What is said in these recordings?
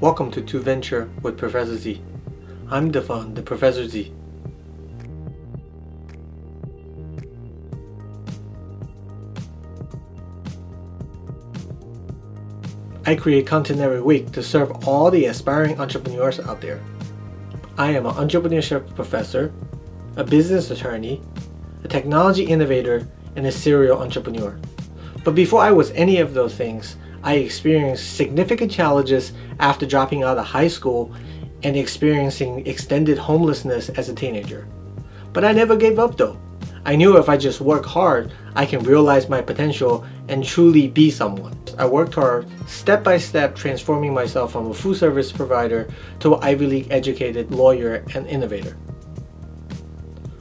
Welcome to To Venture with Professor Z. I'm Devon, the Professor Z. I create content every week to serve all the aspiring entrepreneurs out there. I am an entrepreneurship professor, a business attorney, a technology innovator, and a serial entrepreneur. But before I was any of those things, I experienced significant challenges after dropping out of high school and experiencing extended homelessness as a teenager. But I never gave up though. I knew if I just work hard, I can realize my potential and truly be someone. I worked hard, step by step, transforming myself from a food service provider to an Ivy League educated lawyer and innovator.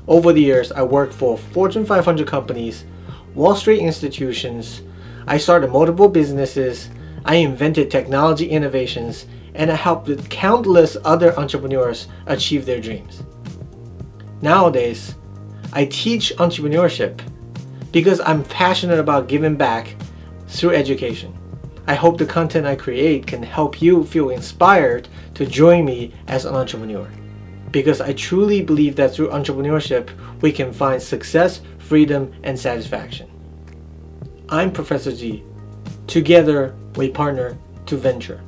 Over the years, I worked for Fortune 500 companies, Wall Street institutions, I started multiple businesses, I invented technology innovations, and I helped countless other entrepreneurs achieve their dreams. Nowadays, I teach entrepreneurship because I'm passionate about giving back through education. I hope the content I create can help you feel inspired to join me as an entrepreneur. Because I truly believe that through entrepreneurship, we can find success, freedom, and satisfaction. I'm Professor Z. Together, we partner to venture.